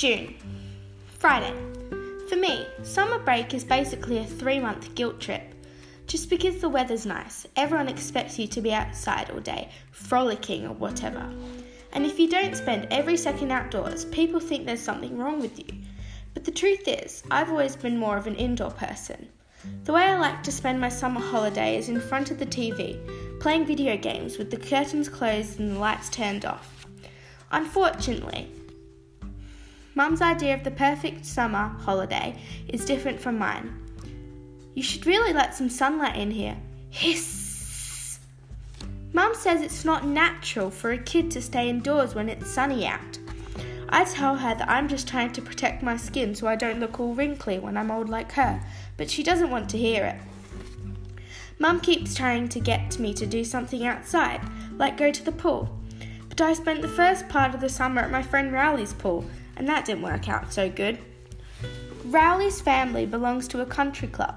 June. Friday. For me, summer break is basically a three month guilt trip. Just because the weather's nice, everyone expects you to be outside all day, frolicking or whatever. And if you don't spend every second outdoors, people think there's something wrong with you. But the truth is, I've always been more of an indoor person. The way I like to spend my summer holiday is in front of the TV, playing video games with the curtains closed and the lights turned off. Unfortunately, Mum's idea of the perfect summer holiday is different from mine. You should really let some sunlight in here. Hiss! Mum says it's not natural for a kid to stay indoors when it's sunny out. I tell her that I'm just trying to protect my skin so I don't look all wrinkly when I'm old like her, but she doesn't want to hear it. Mum keeps trying to get me to do something outside, like go to the pool. But I spent the first part of the summer at my friend Rowley's pool, and that didn't work out so good. Rowley's family belongs to a country club,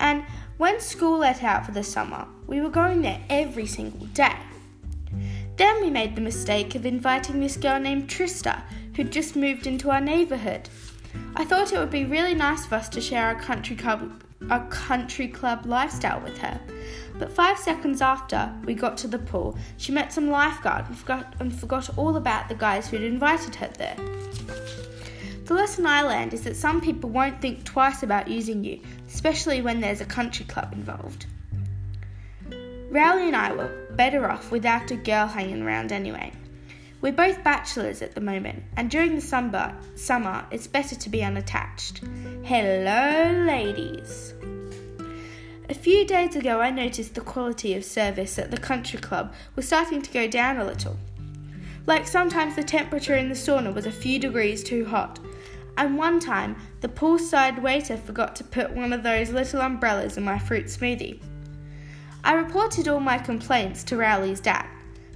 and when school let out for the summer, we were going there every single day. Then we made the mistake of inviting this girl named Trista, who'd just moved into our neighbourhood. I thought it would be really nice for us to share our country club, our country club lifestyle with her. But five seconds after we got to the pool, she met some lifeguard and forgot, and forgot all about the guys who'd invited her there. The lesson I learned is that some people won't think twice about using you, especially when there's a country club involved. Rowley and I were better off without a girl hanging around anyway. We're both bachelors at the moment, and during the summer, summer it's better to be unattached. Hello, ladies. A few days ago, I noticed the quality of service at the country club was starting to go down a little. Like sometimes the temperature in the sauna was a few degrees too hot, and one time the poolside waiter forgot to put one of those little umbrellas in my fruit smoothie. I reported all my complaints to Rowley's dad,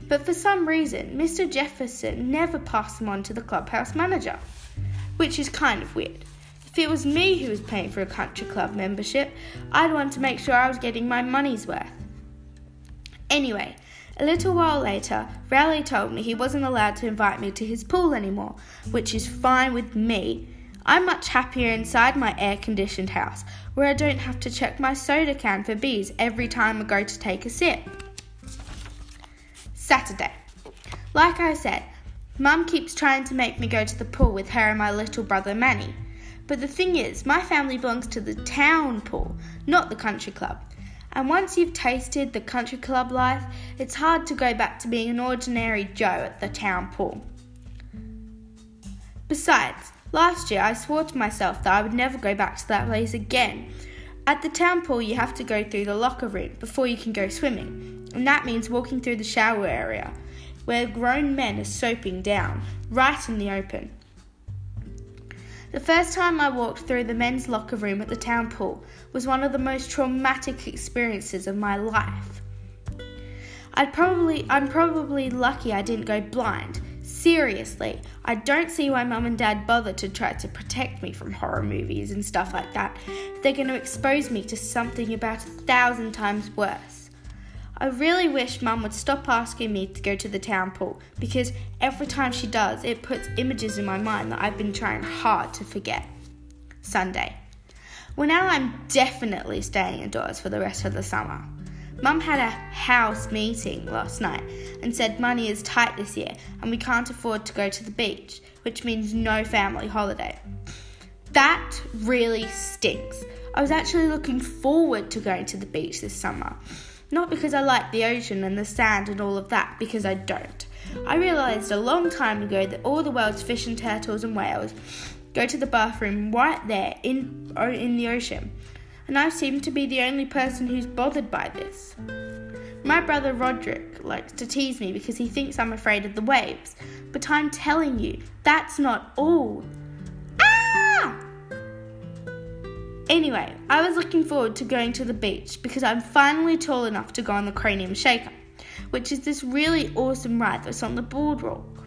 but for some reason, Mr. Jefferson never passed them on to the clubhouse manager, which is kind of weird. If it was me who was paying for a country club membership, I'd want to make sure I was getting my money's worth. Anyway, a little while later, Rowley told me he wasn't allowed to invite me to his pool anymore, which is fine with me. I'm much happier inside my air conditioned house, where I don't have to check my soda can for bees every time I go to take a sip. Saturday. Like I said, Mum keeps trying to make me go to the pool with her and my little brother Manny. But the thing is, my family belongs to the town pool, not the country club. And once you've tasted the country club life, it's hard to go back to being an ordinary Joe at the town pool. Besides, last year I swore to myself that I would never go back to that place again. At the town pool, you have to go through the locker room before you can go swimming and that means walking through the shower area, where grown men are soaping down, right in the open. The first time I walked through the men's locker room at the town pool was one of the most traumatic experiences of my life. I'd probably I'm probably lucky I didn't go blind. Seriously, I don't see why mum and dad bother to try to protect me from horror movies and stuff like that. They're going to expose me to something about a thousand times worse. I really wish Mum would stop asking me to go to the town pool because every time she does, it puts images in my mind that I've been trying hard to forget. Sunday. Well, now I'm definitely staying indoors for the rest of the summer. Mum had a house meeting last night and said money is tight this year and we can't afford to go to the beach, which means no family holiday. That really stinks. I was actually looking forward to going to the beach this summer. Not because I like the ocean and the sand and all of that, because I don't. I realised a long time ago that all the world's fish and turtles and whales go to the bathroom right there in, oh, in the ocean, and I seem to be the only person who's bothered by this. My brother Roderick likes to tease me because he thinks I'm afraid of the waves, but I'm telling you, that's not all. Anyway, I was looking forward to going to the beach because I'm finally tall enough to go on the Cranium Shaker, which is this really awesome ride that's on the boardwalk.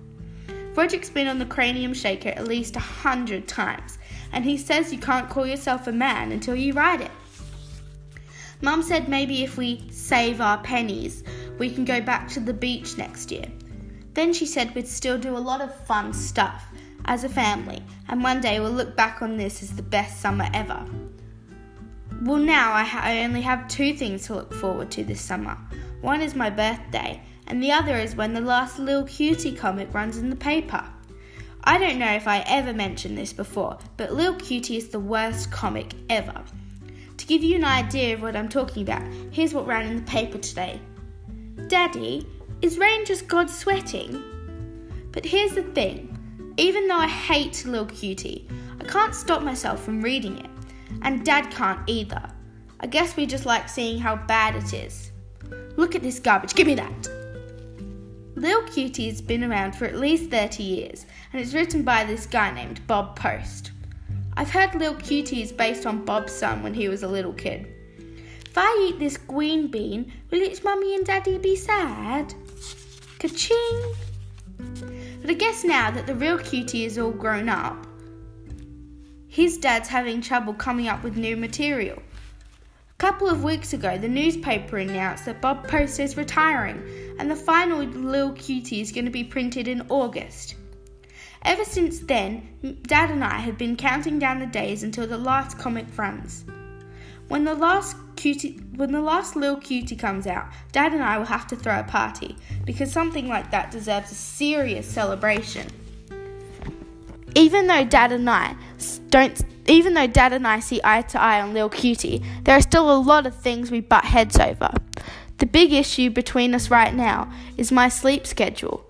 Roderick's been on the Cranium Shaker at least a hundred times, and he says you can't call yourself a man until you ride it. Mum said maybe if we save our pennies, we can go back to the beach next year. Then she said we'd still do a lot of fun stuff as a family, and one day we'll look back on this as the best summer ever. Well, now I, ha- I only have two things to look forward to this summer. One is my birthday, and the other is when the last Lil Cutie comic runs in the paper. I don't know if I ever mentioned this before, but Lil Cutie is the worst comic ever. To give you an idea of what I'm talking about, here's what ran in the paper today. Daddy, is rain just God sweating? But here's the thing even though I hate Lil Cutie, I can't stop myself from reading it, and Dad can't either. I guess we just like seeing how bad it is. Look at this garbage, give me that! Lil Cutie has been around for at least 30 years, and it's written by this guy named Bob Post. I've heard Lil Cutie is based on Bob's son when he was a little kid. If I eat this green bean, will its mummy and daddy be sad? Ka-ching! But I guess now that the real cutie is all grown up, his dad's having trouble coming up with new material. A couple of weeks ago, the newspaper announced that Bob Post is retiring and the final Lil Cutie is going to be printed in August. Ever since then, Dad and I have been counting down the days until the last comic runs. When the last cutie, when the last little Cutie comes out, Dad and I will have to throw a party because something like that deserves a serious celebration. Even though Dad and I don't, even though Dad and I see eye to eye on Lil Cutie, there are still a lot of things we butt heads over. The big issue between us right now is my sleep schedule.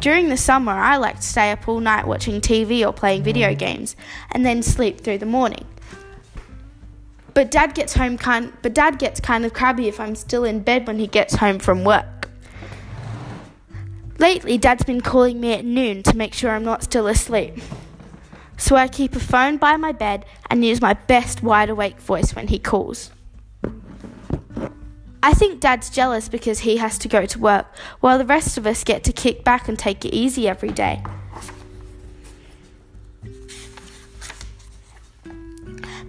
During the summer, I like to stay up all night watching TV or playing video games and then sleep through the morning. But dad gets home kind but dad gets kind of crabby if I'm still in bed when he gets home from work. Lately, dad's been calling me at noon to make sure I'm not still asleep. So I keep a phone by my bed and use my best wide awake voice when he calls. I think Dad's jealous because he has to go to work, while the rest of us get to kick back and take it easy every day.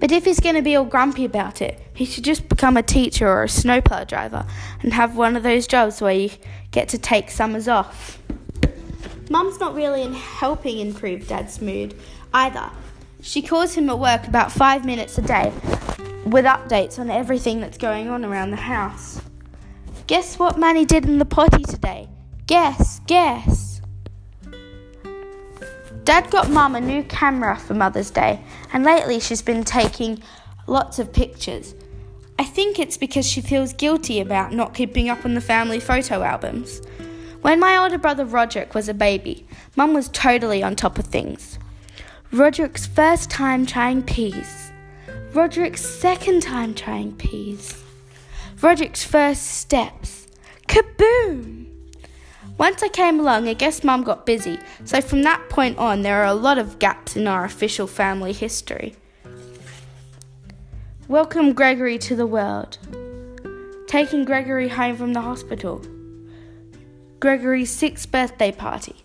But if he's going to be all grumpy about it, he should just become a teacher or a snowplow driver and have one of those jobs where you get to take summers off. Mum's not really helping improve Dad's mood either. She calls him at work about five minutes a day with updates on everything that's going on around the house. Guess what Manny did in the potty today? Guess, guess. Dad got Mum a new camera for Mother's Day, and lately she's been taking lots of pictures. I think it's because she feels guilty about not keeping up on the family photo albums. When my older brother Roderick was a baby, Mum was totally on top of things. Roderick's first time trying peas. Roderick's second time trying peas. Roderick's first steps. Kaboom! Once I came along, I guess Mum got busy, so from that point on, there are a lot of gaps in our official family history. Welcome Gregory to the world. Taking Gregory home from the hospital. Gregory's sixth birthday party.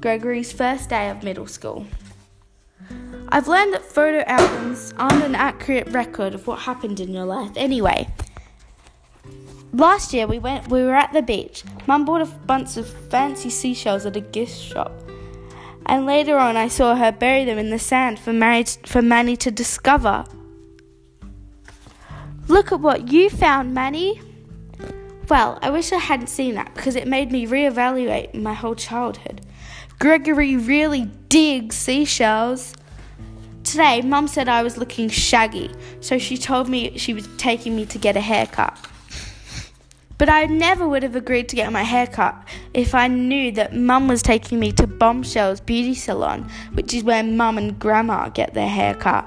Gregory's first day of middle school. I've learned that photo albums aren't an accurate record of what happened in your life anyway. Last year we went we were at the beach. Mum bought a bunch of fancy seashells at a gift shop. And later on I saw her bury them in the sand for for Manny to discover. Look at what you found, Manny. Well, I wish I hadn't seen that because it made me reevaluate my whole childhood. Gregory really digs seashells. Today, Mum said I was looking shaggy, so she told me she was taking me to get a haircut. But I never would have agreed to get my hair cut if I knew that Mum was taking me to Bombshell's beauty salon, which is where Mum and Grandma get their hair cut.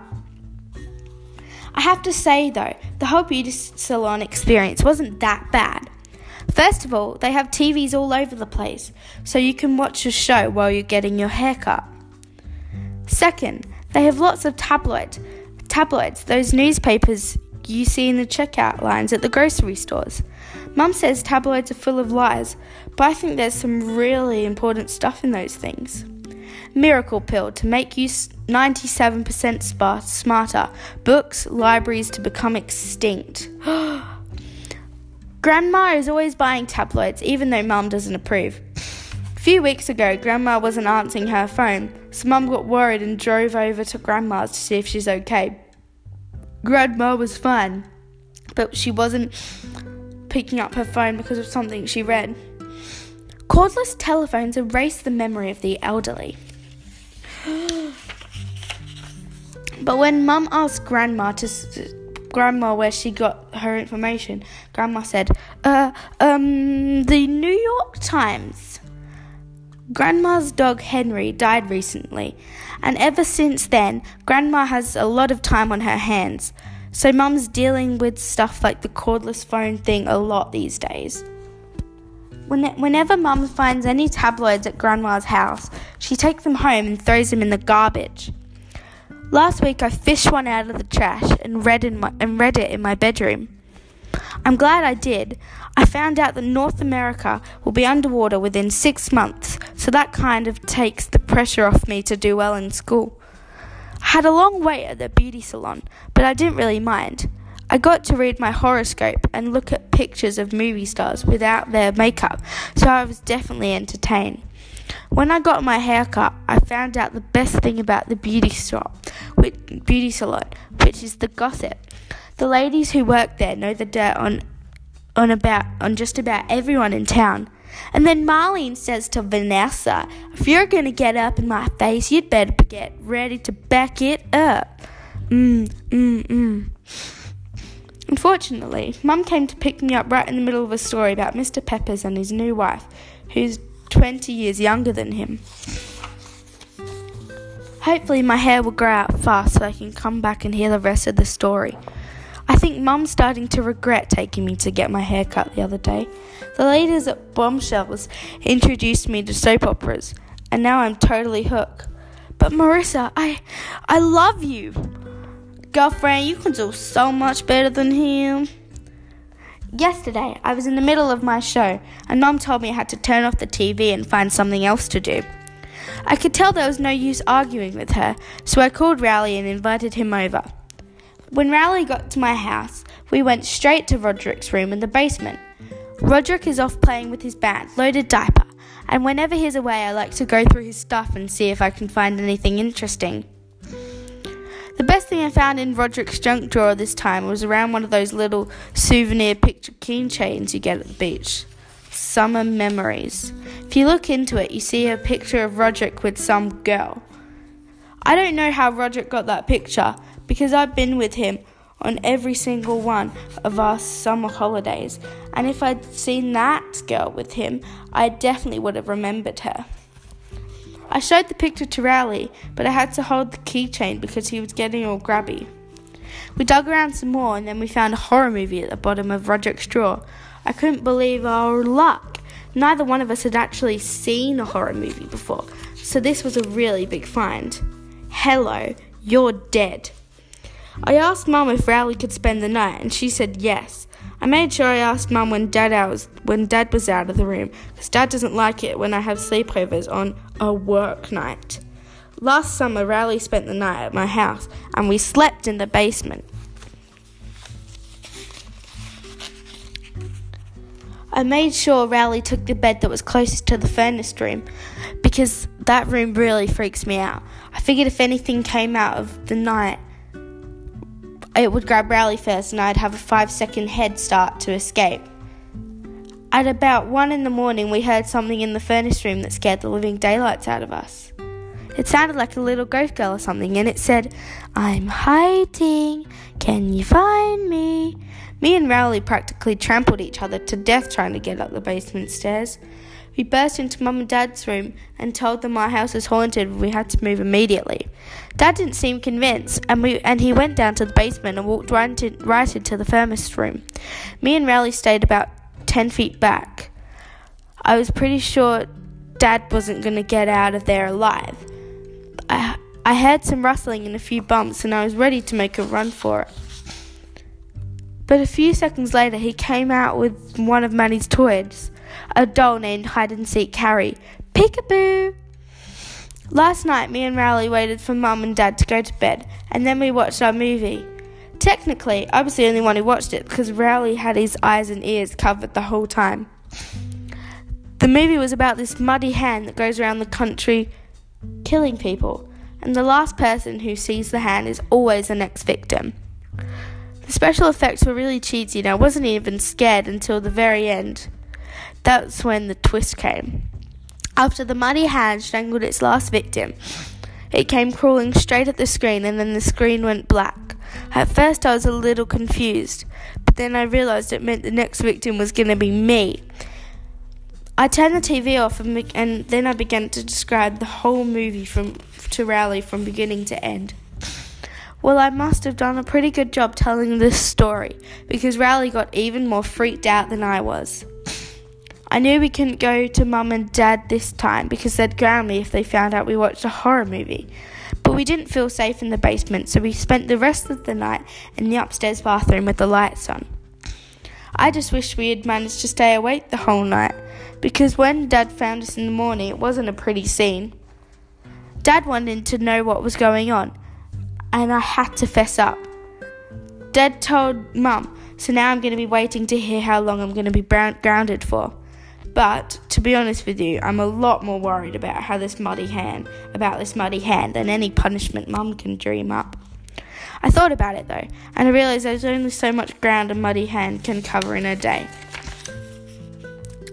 I have to say though, the whole beauty salon experience wasn't that bad. First of all, they have TVs all over the place, so you can watch a show while you're getting your hair cut. Second, they have lots of tabloids. Tabloids, those newspapers you see in the checkout lines at the grocery stores. Mum says tabloids are full of lies, but I think there's some really important stuff in those things. Miracle Pill to make you 97% smarter. Books, libraries to become extinct. Grandma is always buying tabloids, even though Mum doesn't approve. A few weeks ago, Grandma wasn't answering her phone, so Mum got worried and drove over to Grandma's to see if she's okay. Grandma was fine, but she wasn't picking up her phone because of something she read. Cordless telephones erase the memory of the elderly. but when Mum asked Grandma to grandma where she got her information. Grandma said, uh, um, the New York Times. Grandma's dog Henry died recently, and ever since then, Grandma has a lot of time on her hands. So, Mum's dealing with stuff like the cordless phone thing a lot these days. When, whenever Mum finds any tabloids at Grandma's house, she takes them home and throws them in the garbage. Last week I fished one out of the trash and read, my, and read it in my bedroom. I'm glad I did. I found out that North America will be underwater within six months, so that kind of takes the pressure off me to do well in school. Had a long wait at the beauty salon, but I didn't really mind. I got to read my horoscope and look at pictures of movie stars without their makeup, so I was definitely entertained. When I got my haircut, I found out the best thing about the beauty shop, which, beauty salon, which is the gossip. The ladies who work there know the dirt on on about on just about everyone in town. And then Marlene says to Vanessa, if you're gonna get up in my face, you'd better get ready to back it up. Mmm, mmm, mmm. Unfortunately, Mum came to pick me up right in the middle of a story about Mr. Peppers and his new wife, who's 20 years younger than him. Hopefully, my hair will grow out fast so I can come back and hear the rest of the story. I think Mum's starting to regret taking me to get my hair cut the other day. The ladies at Bombshells introduced me to soap operas, and now I'm totally hooked. But Marissa, I I love you. Girlfriend, you can do so much better than him. Yesterday, I was in the middle of my show, and Mum told me I had to turn off the TV and find something else to do. I could tell there was no use arguing with her, so I called Rowley and invited him over. When Rowley got to my house, we went straight to Roderick's room in the basement. Roderick is off playing with his band, Loaded Diaper, and whenever he's away, I like to go through his stuff and see if I can find anything interesting. The best thing I found in Roderick's junk drawer this time was around one of those little souvenir picture keychains you get at the beach. Summer memories. If you look into it, you see a picture of Roderick with some girl. I don't know how Roderick got that picture because I've been with him on every single one of our summer holidays, and if I'd seen that girl with him, I definitely would have remembered her. I showed the picture to Rowley, but I had to hold the keychain because he was getting all grabby. We dug around some more and then we found a horror movie at the bottom of Roderick's drawer. I couldn't believe our luck. Neither one of us had actually seen a horror movie before, so this was a really big find. Hello, you're dead. I asked Mum if Rowley could spend the night, and she said yes. I made sure I asked Mum when Dad was when Dad was out of the room, because Dad doesn't like it when I have sleepovers on a work night. Last summer, Rowley spent the night at my house, and we slept in the basement. I made sure Rowley took the bed that was closest to the furnace room because that room really freaks me out. I figured if anything came out of the night, it would grab Rowley first and I'd have a five second head start to escape. At about one in the morning, we heard something in the furnace room that scared the living daylights out of us. It sounded like a little ghost girl or something, and it said, I'm hiding, can you find me? Me and Rowley practically trampled each other to death trying to get up the basement stairs. We burst into Mum and Dad's room and told them our house was haunted we had to move immediately. Dad didn't seem convinced, and we and he went down to the basement and walked right into, right into the furnace room. Me and Rowley stayed about ten feet back. I was pretty sure Dad wasn't going to get out of there alive. I, I heard some rustling and a few bumps, and I was ready to make a run for it. But a few seconds later, he came out with one of Manny's toys a doll named Hide and Seek Harry. Peekaboo! Last night, me and Rowley waited for Mum and Dad to go to bed, and then we watched our movie. Technically, I was the only one who watched it because Rowley had his eyes and ears covered the whole time. The movie was about this muddy hand that goes around the country killing people, and the last person who sees the hand is always the next victim. The special effects were really cheesy, and I wasn't even scared until the very end. That's when the twist came. After the muddy hand strangled its last victim, it came crawling straight at the screen, and then the screen went black. At first, I was a little confused, but then I realized it meant the next victim was going to be me. I turned the TV off and, and then I began to describe the whole movie from to Rowley from beginning to end. Well, I must have done a pretty good job telling this story because Rowley got even more freaked out than I was. I knew we couldn't go to Mum and Dad this time because they'd ground me if they found out we watched a horror movie. But we didn't feel safe in the basement, so we spent the rest of the night in the upstairs bathroom with the lights on. I just wish we had managed to stay awake the whole night because when Dad found us in the morning, it wasn't a pretty scene. Dad wanted to know what was going on, and I had to fess up. Dad told Mum, so now I'm going to be waiting to hear how long I'm going to be grounded for. But to be honest with you, I'm a lot more worried about how this muddy hand, about this muddy hand, than any punishment Mum can dream up. I thought about it though, and I realised there's only so much ground a muddy hand can cover in a day.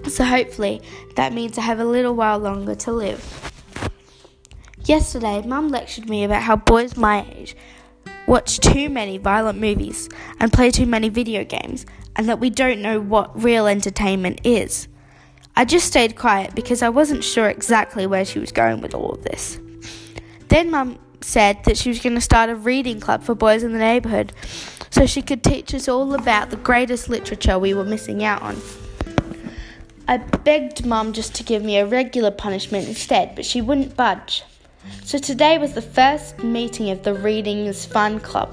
So hopefully that means I have a little while longer to live. Yesterday, Mum lectured me about how boys my age watch too many violent movies and play too many video games, and that we don't know what real entertainment is. I just stayed quiet because I wasn't sure exactly where she was going with all of this. Then Mum said that she was going to start a reading club for boys in the neighbourhood so she could teach us all about the greatest literature we were missing out on. I begged Mum just to give me a regular punishment instead, but she wouldn't budge. So today was the first meeting of the Reading is Fun Club.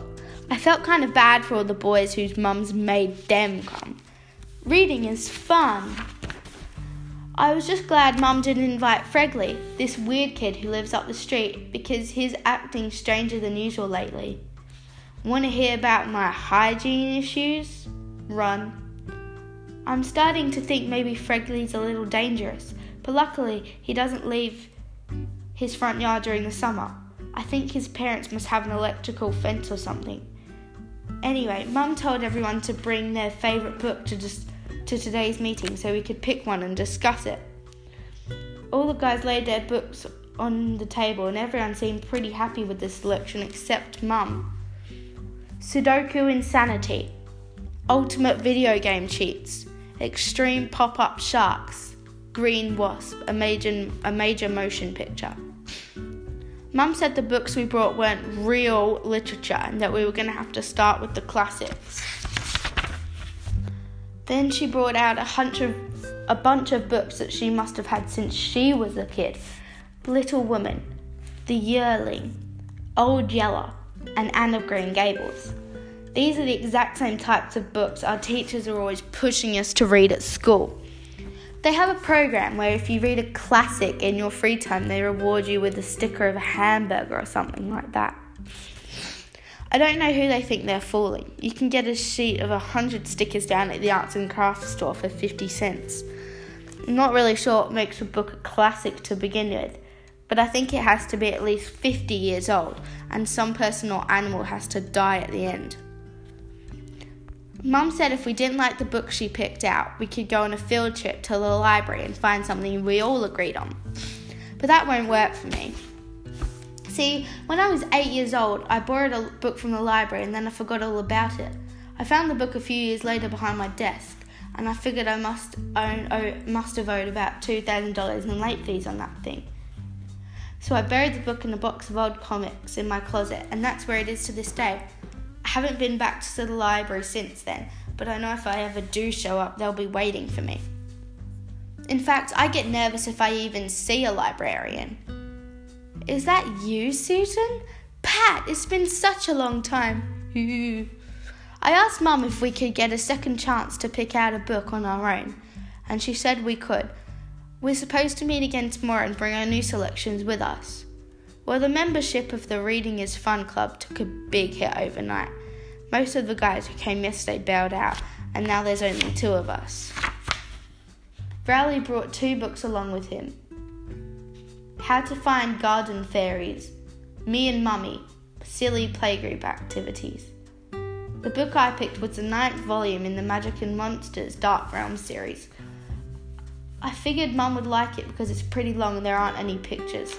I felt kind of bad for all the boys whose mums made them come. Reading is fun. I was just glad Mum didn't invite Fregley, this weird kid who lives up the street, because he's acting stranger than usual lately. Want to hear about my hygiene issues? Run. I'm starting to think maybe Fregley's a little dangerous, but luckily he doesn't leave his front yard during the summer. I think his parents must have an electrical fence or something. Anyway, Mum told everyone to bring their favourite book to just to today's meeting so we could pick one and discuss it. All the guys laid their books on the table and everyone seemed pretty happy with the selection except Mum. Sudoku Insanity, Ultimate Video Game Cheats, Extreme Pop Up Sharks, Green Wasp, a major, a major motion picture. Mum said the books we brought weren't real literature and that we were going to have to start with the classics. Then she brought out a bunch of a bunch of books that she must have had since she was a kid. Little Woman, The Yearling, Old Yeller, and Anne of Green Gables. These are the exact same types of books our teachers are always pushing us to read at school. They have a program where if you read a classic in your free time, they reward you with a sticker of a hamburger or something like that. I don't know who they think they're fooling. You can get a sheet of 100 stickers down at the arts and crafts store for 50 cents. I'm not really sure what makes a book a classic to begin with, but I think it has to be at least 50 years old, and some person or animal has to die at the end. Mum said if we didn't like the book she picked out, we could go on a field trip to the library and find something we all agreed on. But that won't work for me. See, when I was eight years old, I borrowed a book from the library and then I forgot all about it. I found the book a few years later behind my desk, and I figured I must own, owe, must have owed about two thousand dollars in late fees on that thing. So I buried the book in a box of old comics in my closet, and that's where it is to this day. I haven't been back to the library since then, but I know if I ever do show up, they'll be waiting for me. In fact, I get nervous if I even see a librarian. Is that you, Susan? Pat, it's been such a long time. I asked Mum if we could get a second chance to pick out a book on our own, and she said we could. We're supposed to meet again tomorrow and bring our new selections with us. Well, the membership of the Reading is Fun Club took a big hit overnight. Most of the guys who came yesterday bailed out, and now there's only two of us. Rowley brought two books along with him How to Find Garden Fairies, Me and Mummy, Silly Playgroup Activities. The book I picked was the ninth volume in the Magic and Monsters Dark Realm series. I figured Mum would like it because it's pretty long and there aren't any pictures.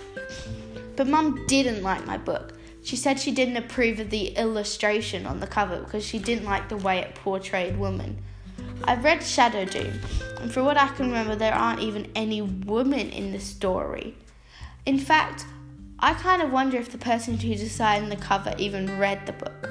But Mum didn't like my book. She said she didn't approve of the illustration on the cover because she didn't like the way it portrayed women. I've read Shadow Doom, and for what I can remember, there aren't even any women in the story. In fact, I kind of wonder if the person who designed the cover even read the book.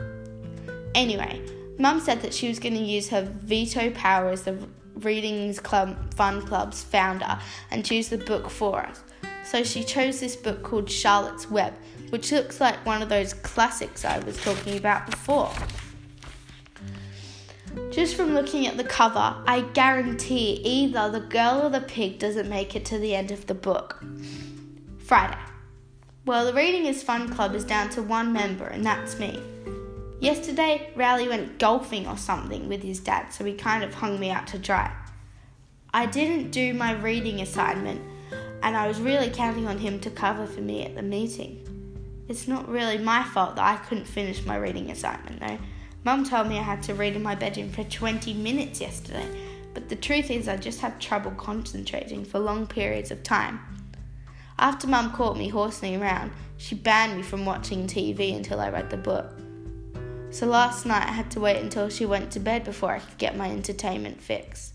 Anyway, Mum said that she was going to use her veto power as the Readings Club Fun Club's founder and choose the book for us. So she chose this book called Charlotte's Web, which looks like one of those classics I was talking about before. Just from looking at the cover, I guarantee either the girl or the pig doesn't make it to the end of the book. Friday. Well, the Reading is Fun Club is down to one member, and that's me. Yesterday, Rowley went golfing or something with his dad, so he kind of hung me out to dry. I didn't do my reading assignment, and I was really counting on him to cover for me at the meeting. It's not really my fault that I couldn't finish my reading assignment, though. Mum told me I had to read in my bedroom for 20 minutes yesterday, but the truth is, I just have trouble concentrating for long periods of time. After Mum caught me horsing around, she banned me from watching TV until I read the book. So last night I had to wait until she went to bed before I could get my entertainment fix.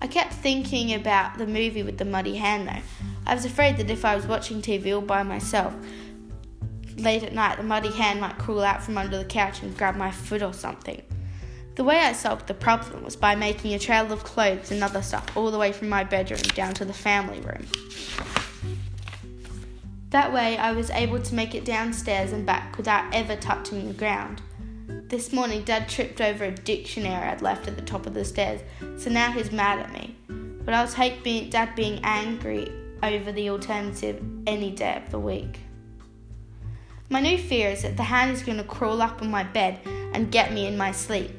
I kept thinking about the movie with the muddy hand though. I was afraid that if I was watching TV all by myself, late at night, the muddy hand might crawl out from under the couch and grab my foot or something. The way I solved the problem was by making a trail of clothes and other stuff all the way from my bedroom down to the family room. That way, I was able to make it downstairs and back without ever touching the ground. This morning, Dad tripped over a dictionary I'd left at the top of the stairs, so now he's mad at me. But I'll take Dad being angry over the alternative any day of the week. My new fear is that the hand is going to crawl up on my bed and get me in my sleep.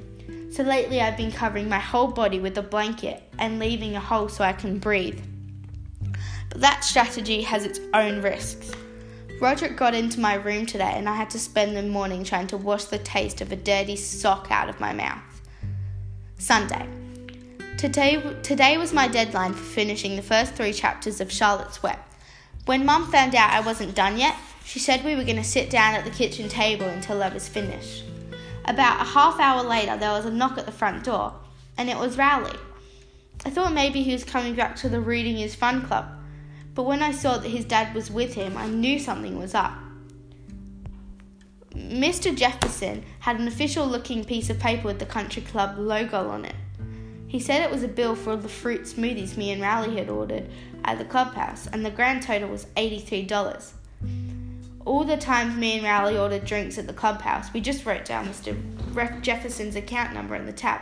So lately I've been covering my whole body with a blanket and leaving a hole so I can breathe. But that strategy has its own risks. Roderick got into my room today and I had to spend the morning trying to wash the taste of a dirty sock out of my mouth. Sunday. Today, today was my deadline for finishing the first three chapters of Charlotte's Web. When Mum found out I wasn't done yet, she said we were going to sit down at the kitchen table until I was finished. About a half hour later, there was a knock at the front door, and it was Rowley. I thought maybe he was coming back to the Reading is Fun Club, but when I saw that his dad was with him, I knew something was up. Mr. Jefferson had an official looking piece of paper with the country club logo on it. He said it was a bill for all the fruit smoothies me and Rowley had ordered at the clubhouse, and the grand total was $83. All the times me and Rowley ordered drinks at the clubhouse, we just wrote down Mr. Jefferson's account number in the tab.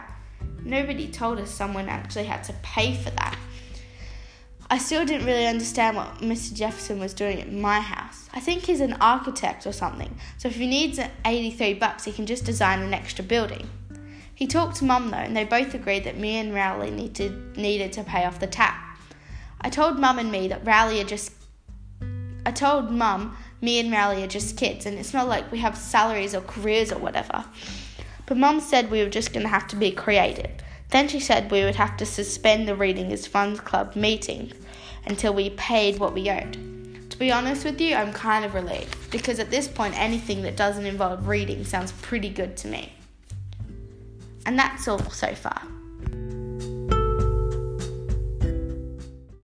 Nobody told us someone actually had to pay for that. I still didn't really understand what Mr. Jefferson was doing at my house. I think he's an architect or something, so if he needs 83 bucks, he can just design an extra building. He talked to Mum though, and they both agreed that me and Rowley needed, needed to pay off the tap. I told Mum and me that Rowley are just. I told Mum me and Rowley are just kids, and it's not like we have salaries or careers or whatever. But Mum said we were just going to have to be creative. Then she said we would have to suspend the Reading is Funds Club meeting until we paid what we owed. To be honest with you, I'm kind of relieved because at this point, anything that doesn't involve reading sounds pretty good to me. And that's all so far.